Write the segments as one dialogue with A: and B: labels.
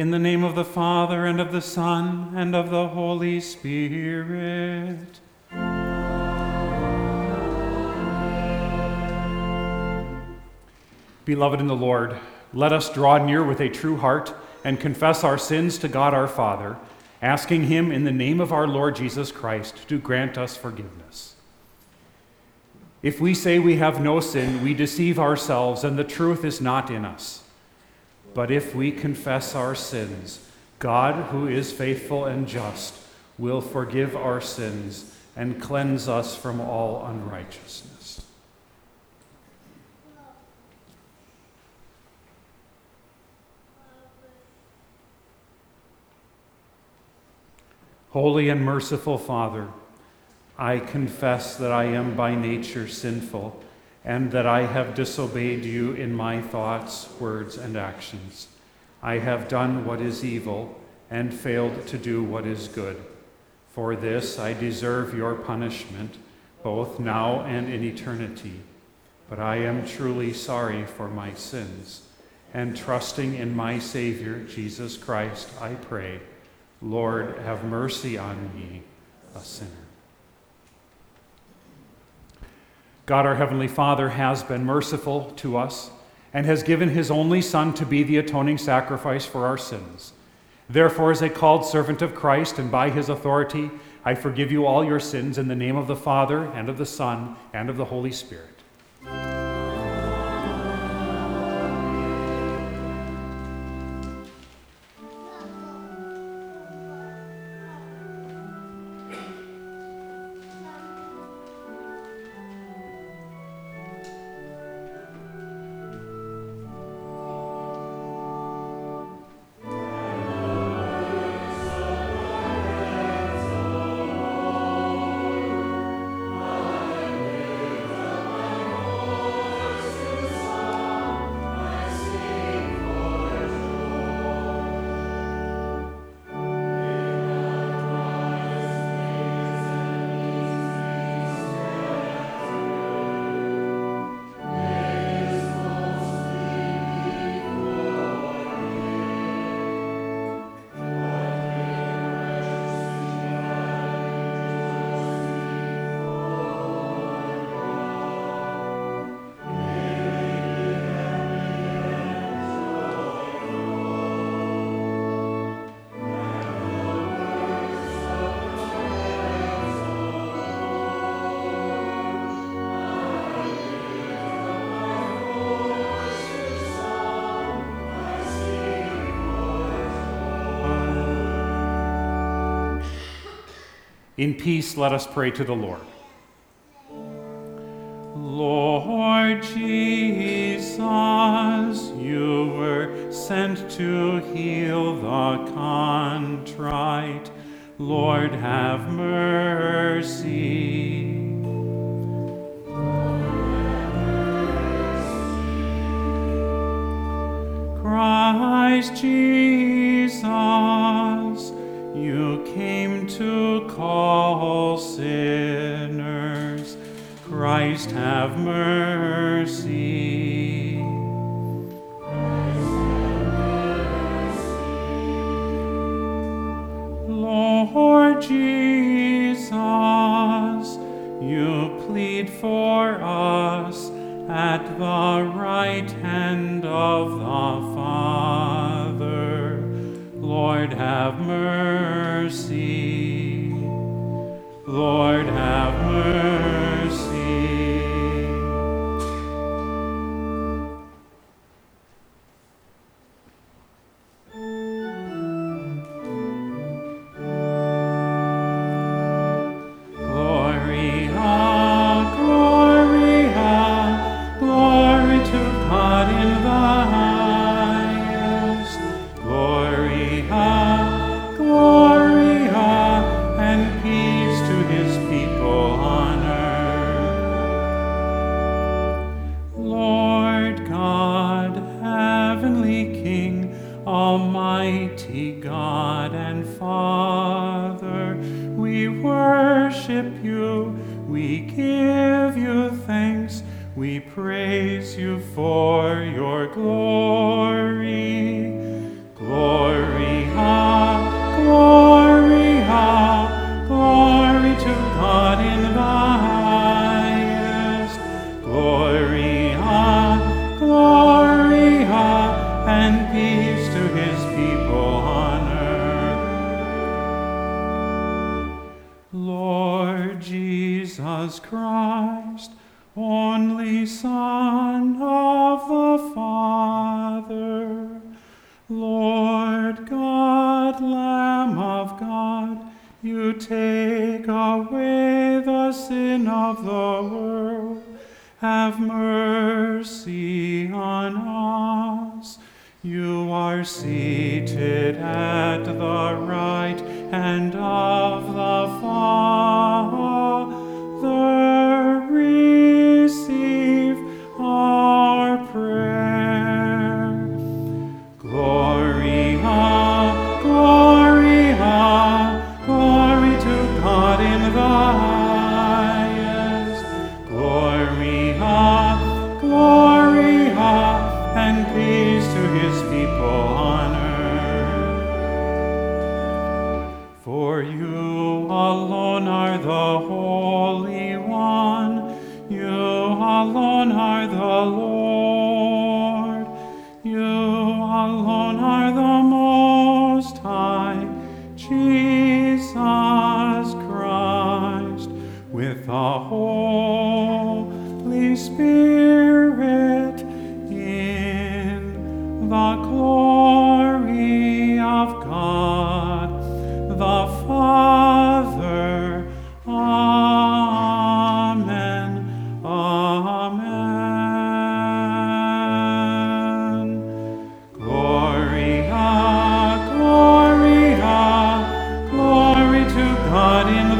A: In the name of the Father, and of the Son, and of the Holy Spirit. Beloved in the Lord, let us draw near with a true heart and confess our sins to God our Father, asking Him in the name of our Lord Jesus Christ to grant us forgiveness. If we say we have no sin, we deceive ourselves, and the truth is not in us. But if we confess our sins, God, who is faithful and just, will forgive our sins and cleanse us from all unrighteousness. Holy and merciful Father, I confess that I am by nature sinful and that I have disobeyed you in my thoughts, words, and actions. I have done what is evil and failed to do what is good. For this I deserve your punishment, both now and in eternity. But I am truly sorry for my sins, and trusting in my Savior, Jesus Christ, I pray, Lord, have mercy on me, a sinner. God, our Heavenly Father, has been merciful to us and has given His only Son to be the atoning sacrifice for our sins. Therefore, as a called servant of Christ and by His authority, I forgive you all your sins in the name of the Father, and of the Son, and of the Holy Spirit. In peace, let us pray to the Lord. Lord Jesus, you were sent to heal the contrite. Lord, have mercy. Christ Jesus, you came to call sinners. Christ, have mercy. Lord Jesus, you plead for us at the right hand of the. Lord, have mercy. Lord, have mercy.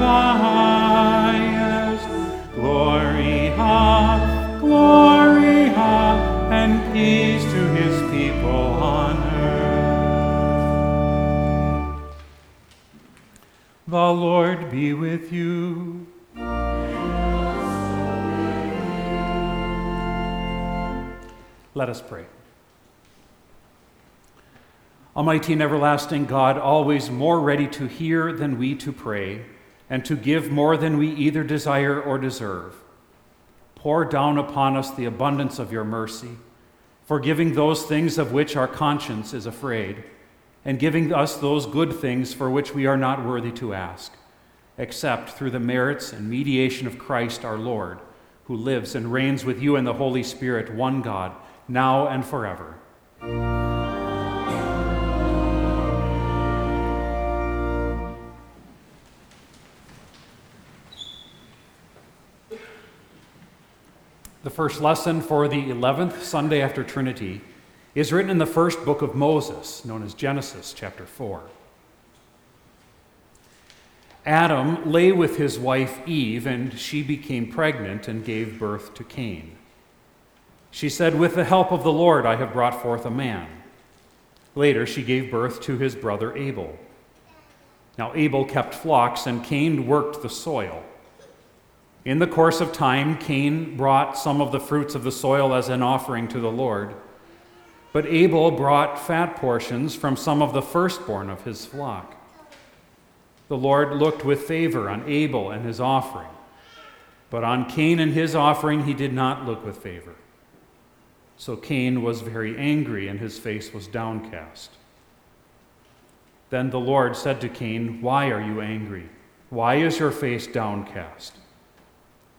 A: The highest glory, and peace to his people on earth. The Lord be with you. Let us pray. Almighty and everlasting God, always more ready to hear than we to pray, and to give more than we either desire or deserve, pour down upon us the abundance of your mercy, forgiving those things of which our conscience is afraid, and giving us those good things for which we are not worthy to ask, except through the merits and mediation of Christ our Lord, who lives and reigns with you in the Holy Spirit, one God, now and forever. The first lesson for the 11th Sunday after Trinity is written in the first book of Moses, known as Genesis chapter 4. Adam lay with his wife Eve, and she became pregnant and gave birth to Cain. She said, With the help of the Lord, I have brought forth a man. Later, she gave birth to his brother Abel. Now, Abel kept flocks, and Cain worked the soil. In the course of time, Cain brought some of the fruits of the soil as an offering to the Lord. But Abel brought fat portions from some of the firstborn of his flock. The Lord looked with favor on Abel and his offering, but on Cain and his offering he did not look with favor. So Cain was very angry, and his face was downcast. Then the Lord said to Cain, Why are you angry? Why is your face downcast?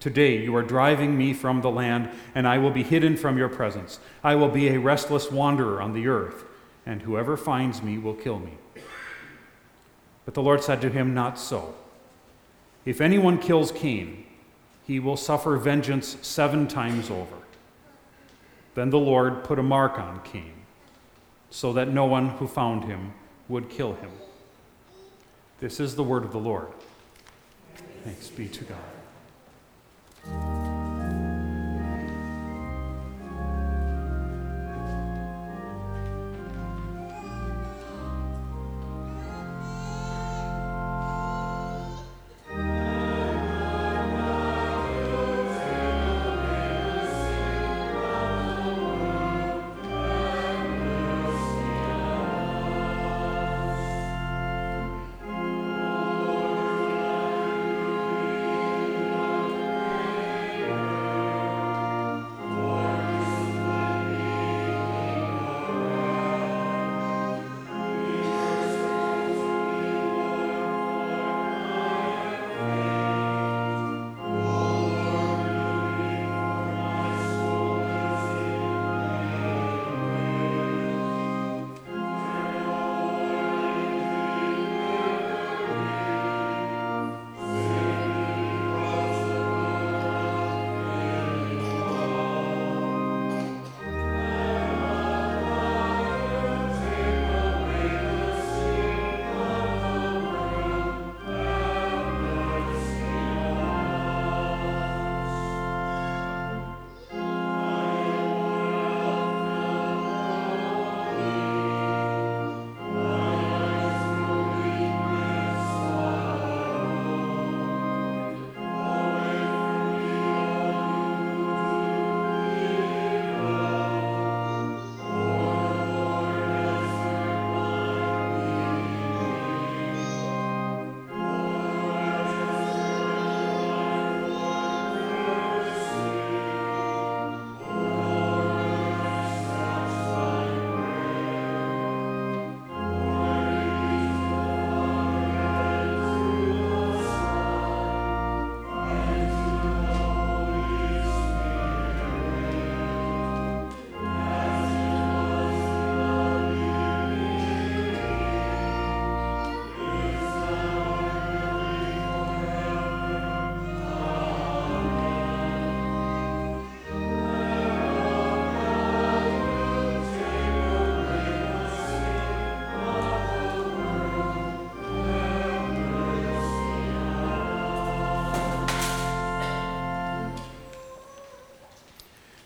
A: Today you are driving me from the land, and I will be hidden from your presence. I will be a restless wanderer on the earth, and whoever finds me will kill me. But the Lord said to him, Not so. If anyone kills Cain, he will suffer vengeance seven times over. Then the Lord put a mark on Cain, so that no one who found him would kill him. This is the word of the Lord. Thanks be to God. Thank you.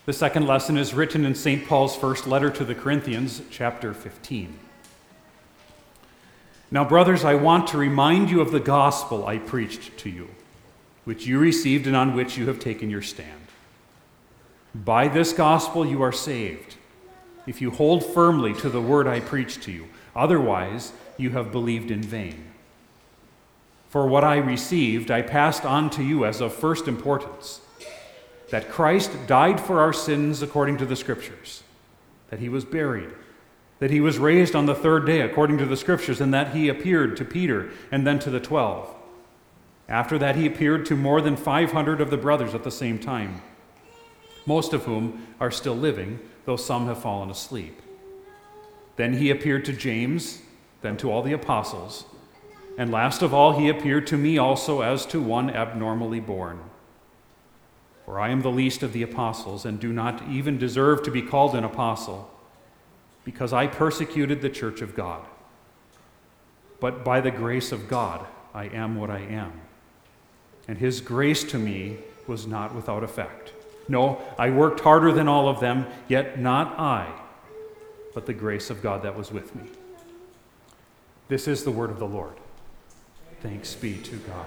A: The second lesson is written in St. Paul's first letter to the Corinthians, chapter 15. Now, brothers, I want to remind you of the gospel I preached to you, which you received and on which you have taken your stand. By this gospel you are saved, if you hold firmly to the word I preached to you. Otherwise, you have believed in vain. For what I received, I passed on to you as of first importance that Christ died for our sins according to the Scriptures, that he was buried, that he was raised on the third day according to the Scriptures, and that he appeared to Peter and then to the twelve. After that, he appeared to more than 500 of the brothers at the same time, most of whom are still living, though some have fallen asleep. Then he appeared to James, then to all the apostles, and last of all, he appeared to me also as to one abnormally born. For I am the least of the apostles, and do not even deserve to be called an apostle, because I persecuted the church of God. But by the grace of God, I am what I am. And his grace to me was not without effect. No, I worked harder than all of them, yet not I, but the grace of God that was with me. This is the word of the Lord. Thanks be to God.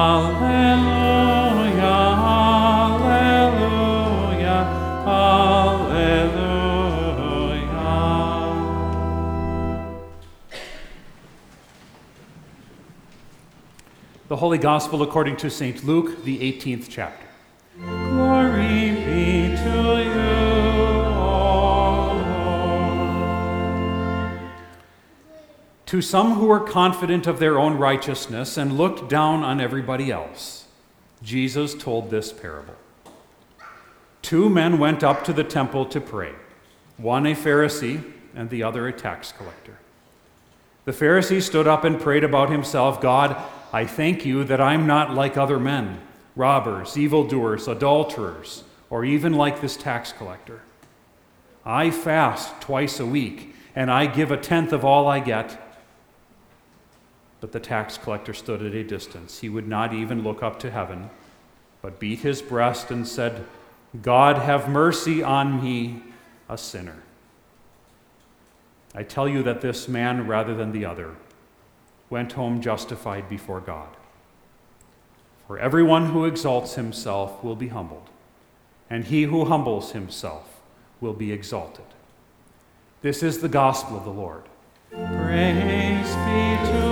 A: Holy Gospel according to St. Luke, the 18th chapter.
B: Glory be to you, O Lord.
A: To some who were confident of their own righteousness and looked down on everybody else, Jesus told this parable. Two men went up to the temple to pray, one a Pharisee and the other a tax collector. The Pharisee stood up and prayed about himself God, I thank you that I'm not like other men, robbers, evildoers, adulterers, or even like this tax collector. I fast twice a week, and I give a tenth of all I get. But the tax collector stood at a distance. He would not even look up to heaven, but beat his breast and said, God, have mercy on me, a sinner. I tell you that this man, rather than the other, went home justified before God. For everyone who exalts himself will be humbled, and he who humbles himself will be exalted. This is the gospel of the Lord.
B: Praise be to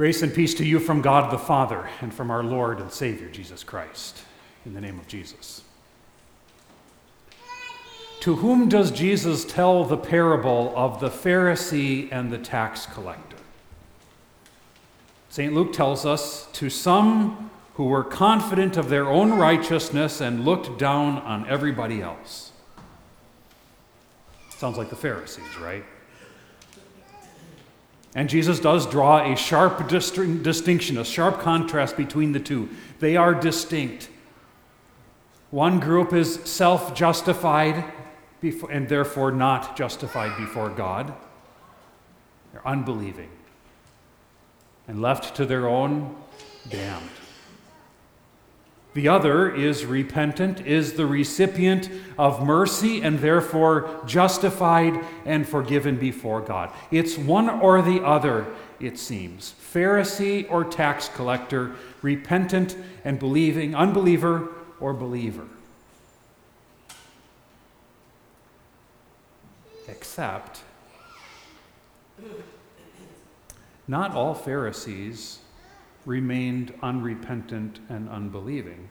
A: Grace and peace to you from God the Father and from our Lord and Savior Jesus Christ. In the name of Jesus. To whom does Jesus tell the parable of the Pharisee and the tax collector? St. Luke tells us to some who were confident of their own righteousness and looked down on everybody else. Sounds like the Pharisees, right? And Jesus does draw a sharp distinction, a sharp contrast between the two. They are distinct. One group is self justified and therefore not justified before God. They're unbelieving. And left to their own, damned. The other is repentant, is the recipient of mercy, and therefore justified and forgiven before God. It's one or the other, it seems. Pharisee or tax collector, repentant and believing, unbeliever or believer. Except, not all Pharisees remained unrepentant and unbelieving.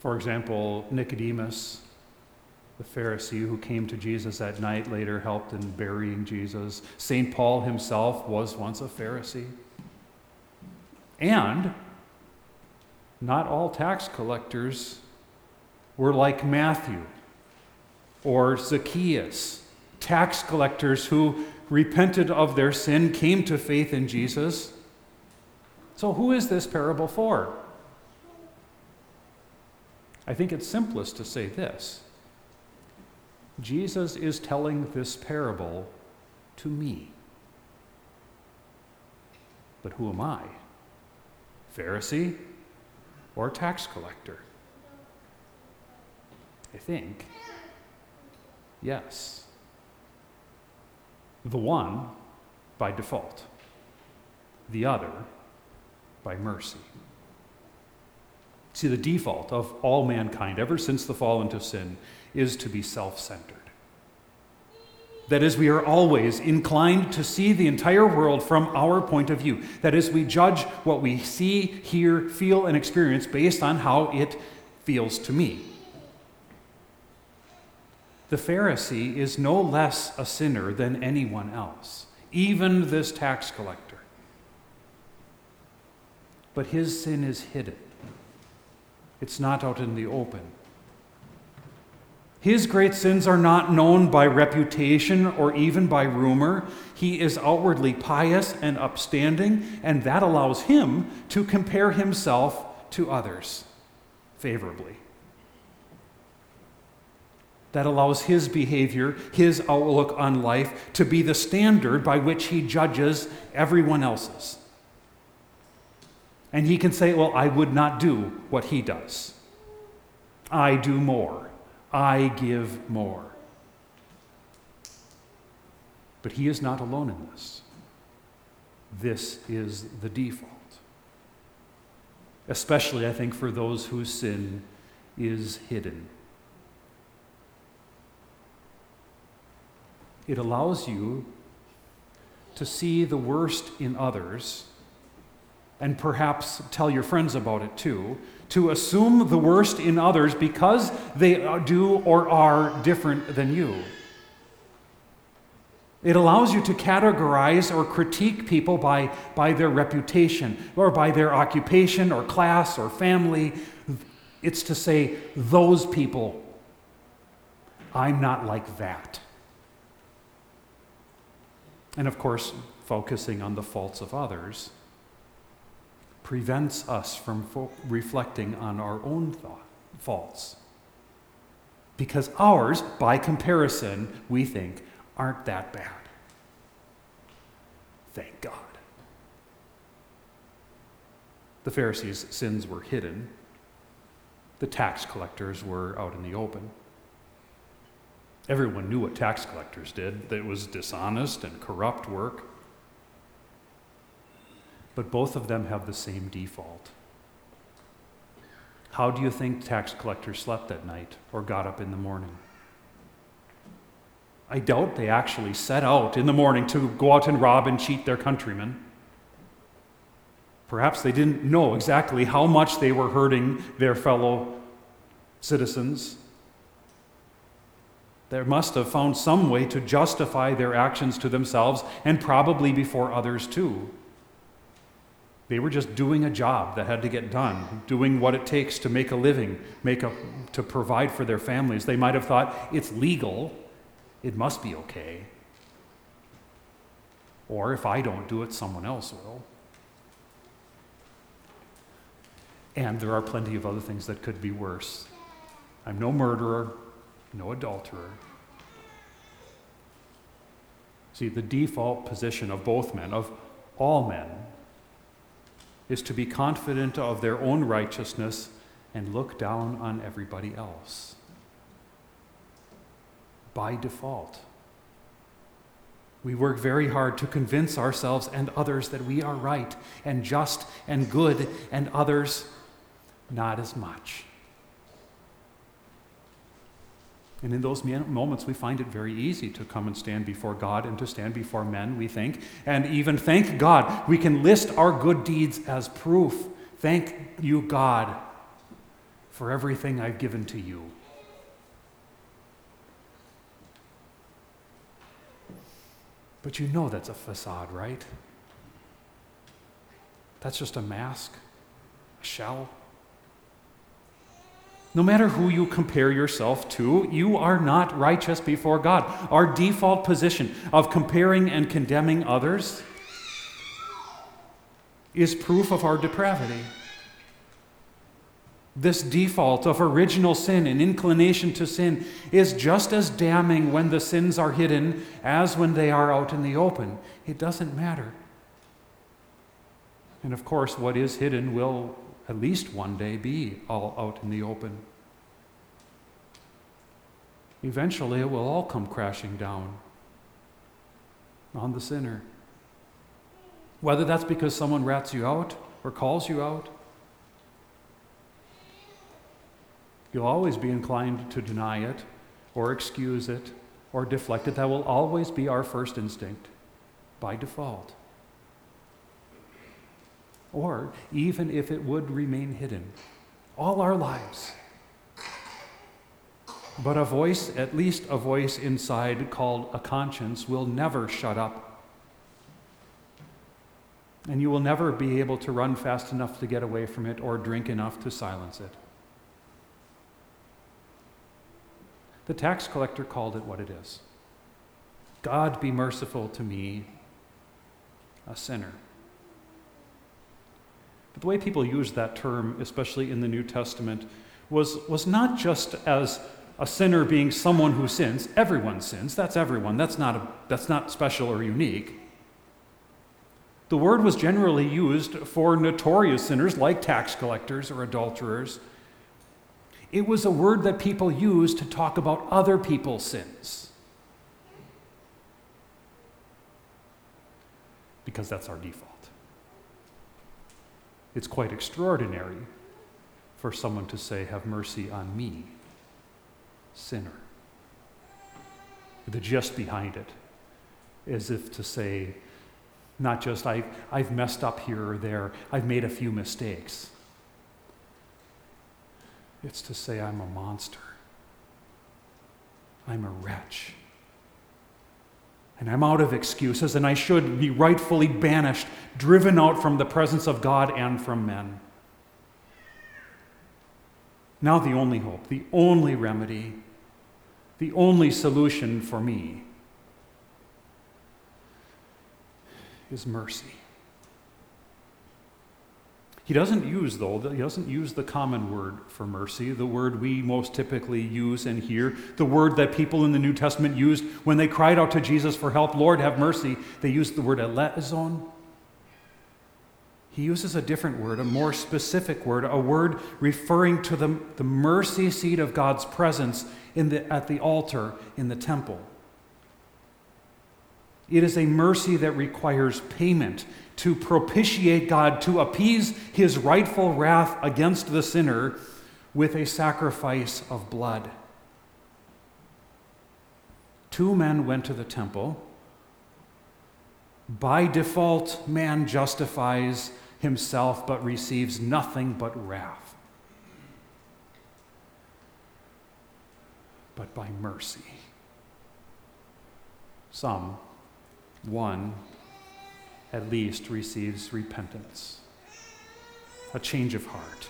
A: For example, Nicodemus, the Pharisee who came to Jesus at night, later helped in burying Jesus. St. Paul himself was once a Pharisee. And not all tax collectors were like Matthew or Zacchaeus, tax collectors who repented of their sin, came to faith in Jesus. So, who is this parable for? I think it's simplest to say this Jesus is telling this parable to me. But who am I? Pharisee or tax collector? I think, yes. The one by default, the other by mercy. See, the default of all mankind, ever since the fall into sin, is to be self centered. That is, we are always inclined to see the entire world from our point of view. That is, we judge what we see, hear, feel, and experience based on how it feels to me. The Pharisee is no less a sinner than anyone else, even this tax collector. But his sin is hidden, it's not out in the open. His great sins are not known by reputation or even by rumor. He is outwardly pious and upstanding, and that allows him to compare himself to others favorably that allows his behavior, his outlook on life, to be the standard by which he judges everyone else's. And he can say, Well, I would not do what he does. I do more. I give more. But he is not alone in this. This is the default. Especially, I think, for those whose sin is hidden. It allows you to see the worst in others and perhaps tell your friends about it too, to assume the worst in others because they do or are different than you. It allows you to categorize or critique people by, by their reputation or by their occupation or class or family. It's to say, those people, I'm not like that. And of course, focusing on the faults of others prevents us from fo- reflecting on our own thought, faults. Because ours, by comparison, we think, aren't that bad. Thank God. The Pharisees' sins were hidden, the tax collectors were out in the open. Everyone knew what tax collectors did, that it was dishonest and corrupt work. But both of them have the same default. How do you think tax collectors slept at night or got up in the morning? I doubt they actually set out in the morning to go out and rob and cheat their countrymen. Perhaps they didn't know exactly how much they were hurting their fellow citizens they must have found some way to justify their actions to themselves and probably before others too. They were just doing a job that had to get done, doing what it takes to make a living, make a, to provide for their families. They might have thought, it's legal, it must be okay. Or if I don't do it, someone else will. And there are plenty of other things that could be worse. I'm no murderer, no adulterer. See, the default position of both men, of all men, is to be confident of their own righteousness and look down on everybody else. By default. We work very hard to convince ourselves and others that we are right and just and good, and others not as much. And in those moments, we find it very easy to come and stand before God and to stand before men, we think, and even thank God. We can list our good deeds as proof. Thank you, God, for everything I've given to you. But you know that's a facade, right? That's just a mask, a shell. No matter who you compare yourself to, you are not righteous before God. Our default position of comparing and condemning others is proof of our depravity. This default of original sin and inclination to sin is just as damning when the sins are hidden as when they are out in the open. It doesn't matter. And of course, what is hidden will at least one day be all out in the open. Eventually, it will all come crashing down on the sinner. Whether that's because someone rats you out or calls you out, you'll always be inclined to deny it or excuse it or deflect it. That will always be our first instinct by default or even if it would remain hidden all our lives. But a voice, at least a voice inside called a conscience, will never shut up. And you will never be able to run fast enough to get away from it or drink enough to silence it. The tax collector called it what it is God be merciful to me, a sinner. But the way people used that term, especially in the New Testament, was, was not just as a sinner being someone who sins. Everyone sins. That's everyone. That's not, a, that's not special or unique. The word was generally used for notorious sinners like tax collectors or adulterers. It was a word that people used to talk about other people's sins. Because that's our default. It's quite extraordinary for someone to say, Have mercy on me, sinner. The gist behind it is if to say, not just I've, I've messed up here or there, I've made a few mistakes. It's to say, I'm a monster. I'm a wretch and I'm out of excuses, and I should be rightfully banished, driven out from the presence of God and from men. Now, the only hope, the only remedy, the only solution for me is mercy. He doesn't use, though, he doesn't use the common word for mercy, the word we most typically use and hear, the word that people in the New Testament used when they cried out to Jesus for help, Lord, have mercy. They used the word eleison. He uses a different word, a more specific word, a word referring to the, the mercy seat of God's presence in the, at the altar in the temple. It is a mercy that requires payment to propitiate God, to appease his rightful wrath against the sinner with a sacrifice of blood. Two men went to the temple. By default, man justifies himself but receives nothing but wrath. But by mercy, some, one, at least receives repentance, a change of heart,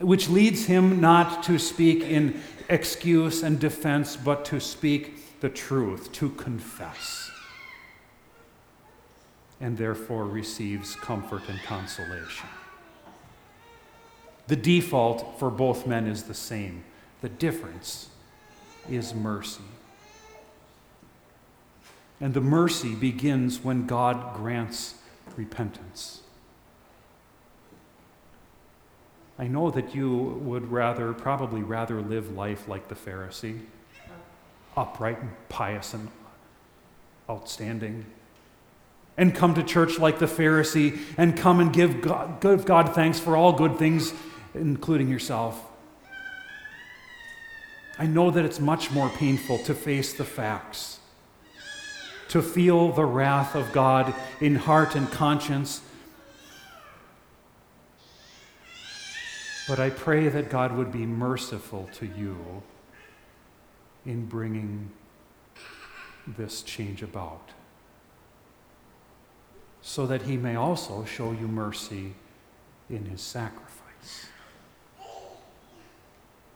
A: which leads him not to speak in excuse and defense, but to speak the truth, to confess. and therefore receives comfort and consolation. The default for both men is the same. The difference is mercy. And the mercy begins when God grants repentance. I know that you would rather, probably rather live life like the Pharisee, upright and pious and outstanding, and come to church like the Pharisee, and come and give God, give God thanks for all good things, including yourself. I know that it's much more painful to face the facts, to feel the wrath of God in heart and conscience But I pray that God would be merciful to you in bringing this change about, so that He may also show you mercy in His sacrifice.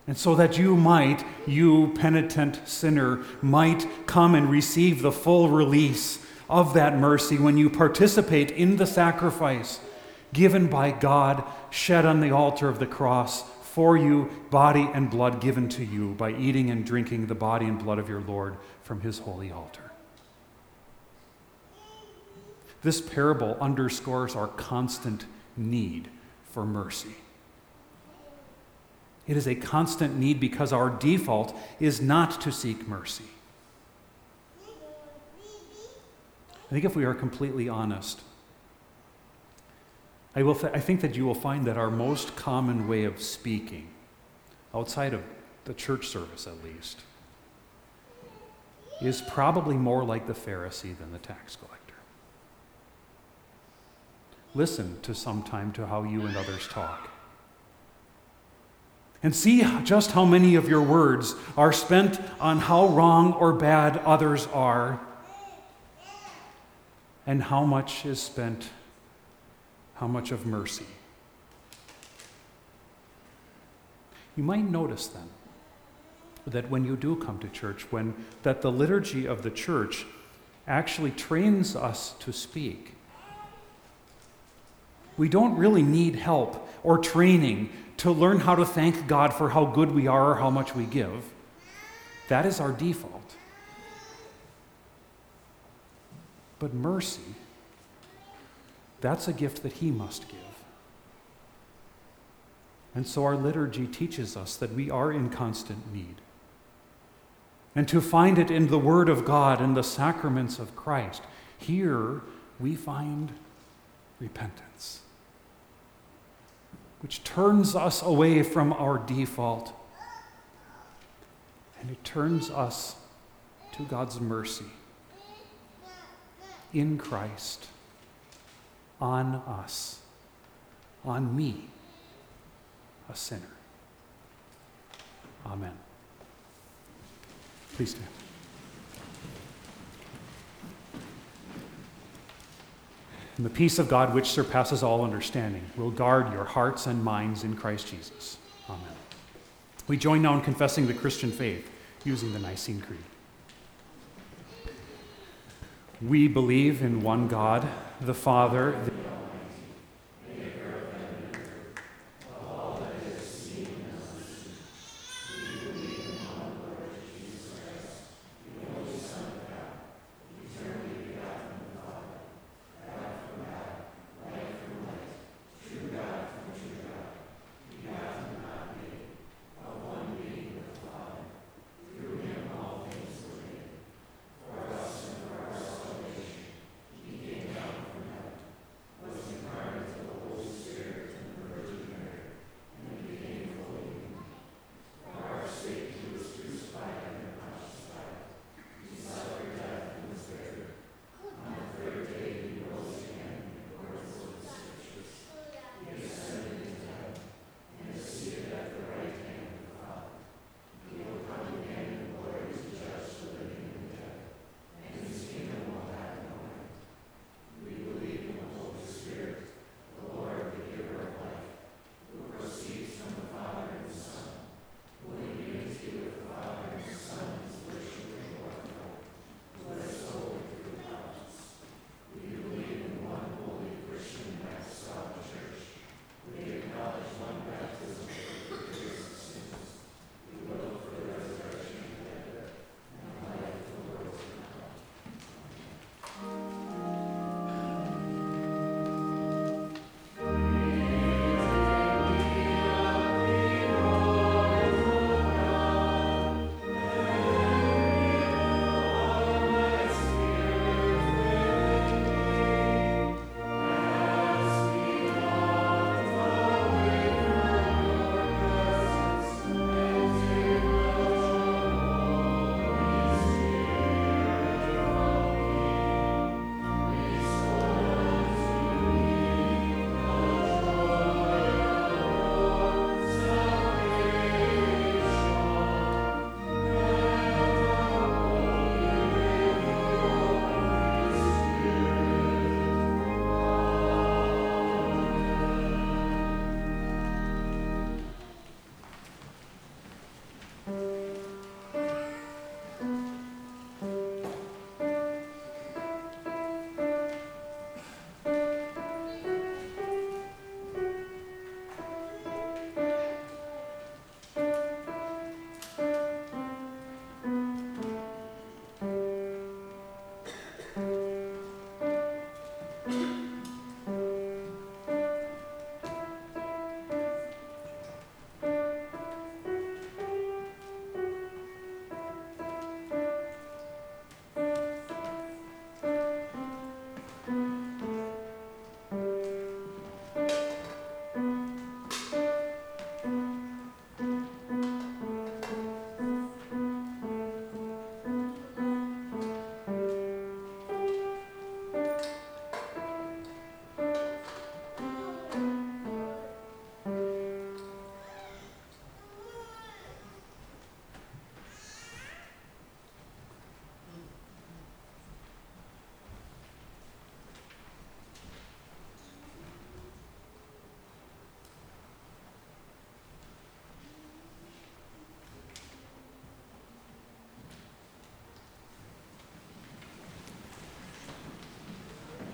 A: And so that you might, you penitent sinner, might come and receive the full release of that mercy when you participate in the sacrifice given by God, shed on the altar of the cross for you, body and blood given to you by eating and drinking the body and blood of your Lord from his holy altar. This parable underscores our constant need for mercy. It is a constant need because our default is not to seek mercy. I think if we are completely honest, I, will th- I think that you will find that our most common way of speaking, outside of the church service at least, is probably more like the Pharisee than the tax collector. Listen to some time to how you and others talk. And see just how many of your words are spent on how wrong or bad others are, and how much is spent how much of mercy. You might notice then that when you do come to church, when that the liturgy of the church actually trains us to speak. We don't really need help or training to learn how to thank God for how good we are or how much we give. That is our default. But mercy that's a gift that He must give. And so our liturgy teaches us that we are in constant need. And to find it in the Word of God and the sacraments of Christ, here we find repentance, which turns us away from our default and it turns us to God's mercy in Christ on us, on me, a sinner. Amen. Please stand. And the peace of God, which surpasses all understanding, will guard your hearts and minds in Christ Jesus. Amen. We join now in confessing the Christian faith using the Nicene Creed. We believe in one God, the Father, the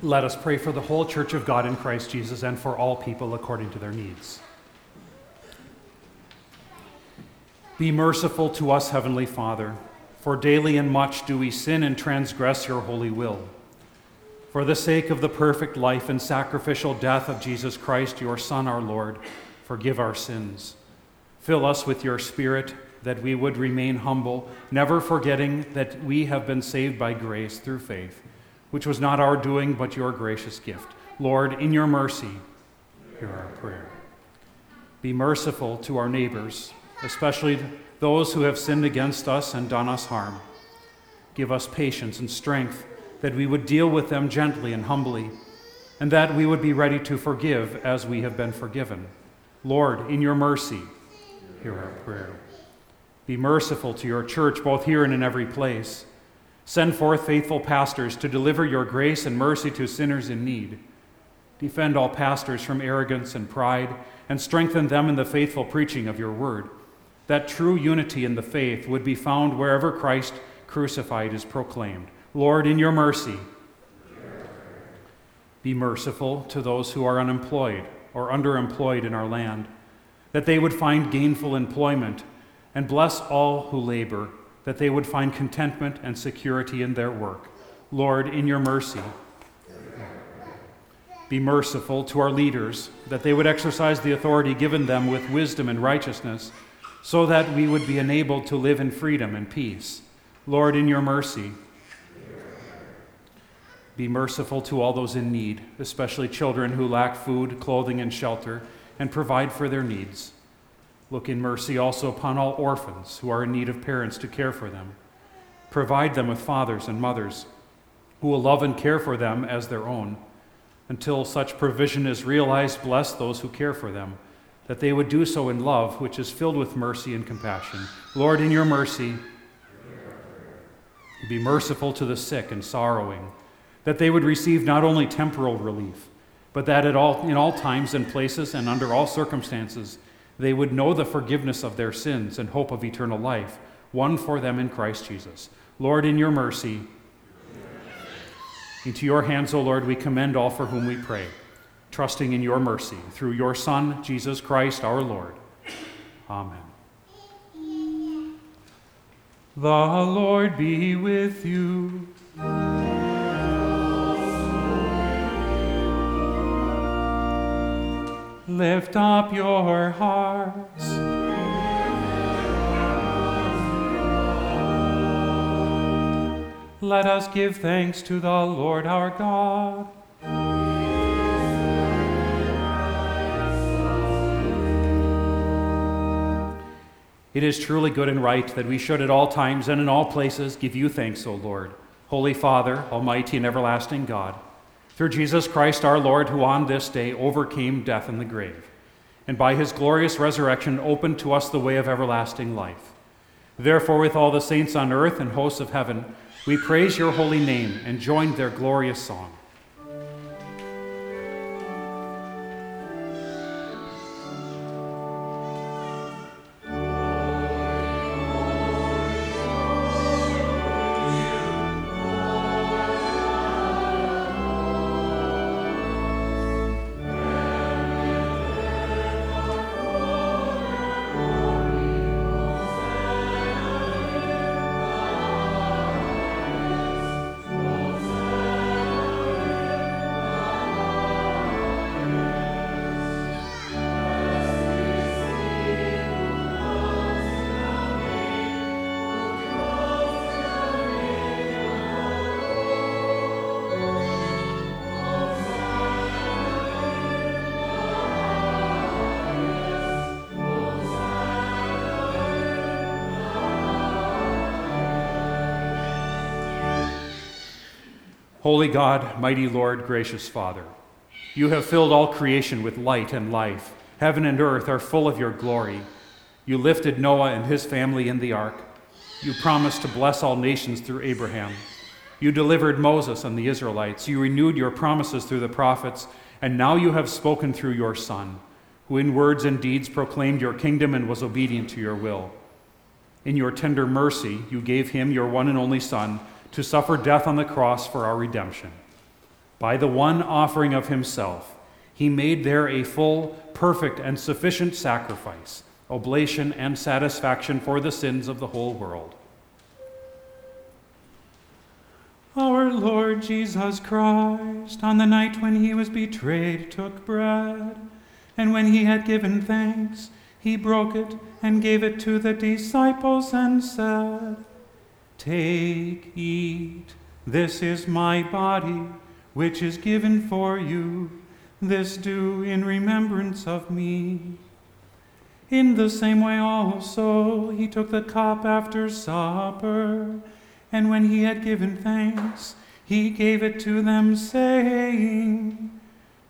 A: Let us pray for the whole Church of God in Christ Jesus and for all people according to their needs. Be merciful to us, Heavenly Father, for daily and much do we sin and transgress your holy will. For the sake of the perfect life and sacrificial death of Jesus Christ, your Son, our Lord, forgive our sins. Fill us with your Spirit that we would remain humble, never forgetting that we have been saved by grace through faith, which was not our doing, but your gracious gift. Lord, in your mercy, hear our prayer. Be merciful to our neighbors, especially those who have sinned against us and done us harm. Give us patience and strength that we would deal with them gently and humbly, and that we would be ready to forgive as we have been forgiven. Lord, in your mercy, hear our prayer. Be merciful to your church, both here and in every place. Send forth faithful pastors to deliver your grace and mercy to sinners in need. Defend all pastors from arrogance and pride, and strengthen them in the faithful preaching of your word, that true unity in the faith would be found wherever Christ crucified is proclaimed. Lord, in your mercy, be merciful to those who are unemployed or underemployed in our land, that they would find gainful employment and bless all who labor, that they would find contentment and security in their work. Lord, in your mercy, be merciful to our leaders, that they would exercise the authority given them with wisdom and righteousness, so that we would be enabled to live in freedom and peace. Lord, in your mercy, be merciful to all those in need, especially children who lack food, clothing, and shelter, and provide for their needs. Look in mercy also upon all orphans who are in need of parents to care for them. Provide them with fathers and mothers who will love and care for them as their own. Until such provision is realized, bless those who care for them, that they would do so in love, which is filled with mercy and compassion. Lord, in your mercy, be merciful to the sick and sorrowing, that they would receive not only temporal relief, but that at all, in all times and places and under all circumstances, they would know the forgiveness of their sins and hope of eternal life, won for them in Christ Jesus. Lord, in your mercy, into your hands, O Lord, we commend all for whom we pray, trusting in your mercy, through your Son, Jesus Christ our Lord. Amen.
B: The Lord be with you. Lift up your hearts. Let us give thanks to the Lord our God.
A: It is truly good and right that we should at all times and in all places give you thanks, O Lord, Holy Father, Almighty and everlasting God through Jesus Christ our Lord, who on this day overcame death and the grave, and by his glorious resurrection opened to us the way of everlasting life. Therefore, with all the saints on earth and hosts of heaven, we praise your holy name and join their glorious song. Holy God, mighty Lord, gracious Father, you have filled all creation with light and life. Heaven and earth are full of your glory. You lifted Noah and his family in the ark. You promised to bless all nations through Abraham. You delivered Moses and the Israelites. You renewed your promises through the prophets, and now you have spoken through your Son, who in words and deeds proclaimed your kingdom and was obedient to your will. In your tender mercy, you gave him, your one and only Son to suffer death on the cross for our redemption. By the one offering of himself, he made there a full, perfect, and sufficient sacrifice, oblation, and satisfaction for the sins of the whole world.
B: Our Lord Jesus Christ, on the night when he was betrayed, took bread, and when he had given thanks, he broke it and gave it to the disciples and said, Take, eat, this is my body, which is given for you. This do in remembrance of me. In the same way also he took the cup after supper. And when he had given thanks, he gave it to them, saying,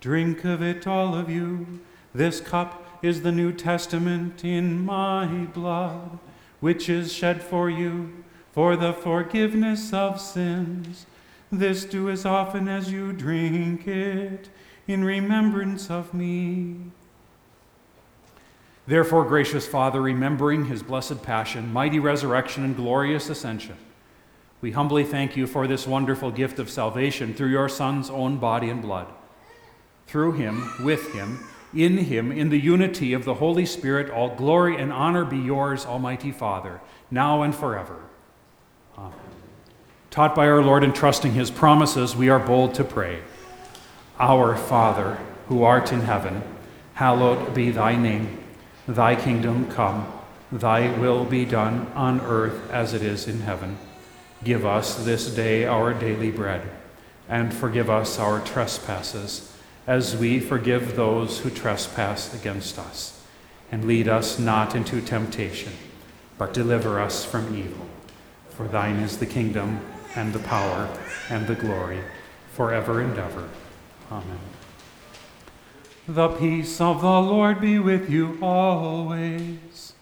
B: Drink of it, all of you. This cup is the New Testament in my blood, which is shed for you for the forgiveness of sins. This do as often as you drink it in remembrance of me.
A: Therefore, gracious Father, remembering his blessed passion, mighty resurrection, and glorious ascension, we humbly thank you for this wonderful gift of salvation through your Son's own body and blood. Through him, with him, in him, in the unity of the Holy Spirit, all glory and honor be yours, Almighty Father, now and forever. Taught by our Lord and trusting his promises, we are bold to pray. Our Father, who art in heaven, hallowed be thy name. Thy kingdom come, thy will be done on earth as it is in heaven. Give us this day our daily bread, and forgive us our trespasses, as we forgive those who trespass against us. And lead us not into temptation, but deliver us from evil. For thine is the kingdom, and the power, and the glory, forever and ever. Amen.
B: The peace of the Lord be with you always.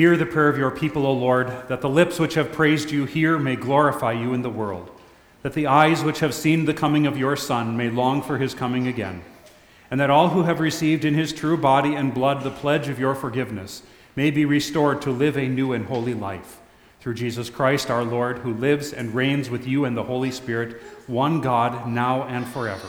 B: Hear the prayer of your people, O Lord, that the lips which have praised you here may glorify you in the world, that the eyes which have seen the coming of your Son may long for his coming again, and that all who have received in his true body and blood the pledge of your forgiveness may be restored to live a new and holy life. Through Jesus Christ our Lord, who lives and reigns with you and the Holy Spirit, one God, now and forever.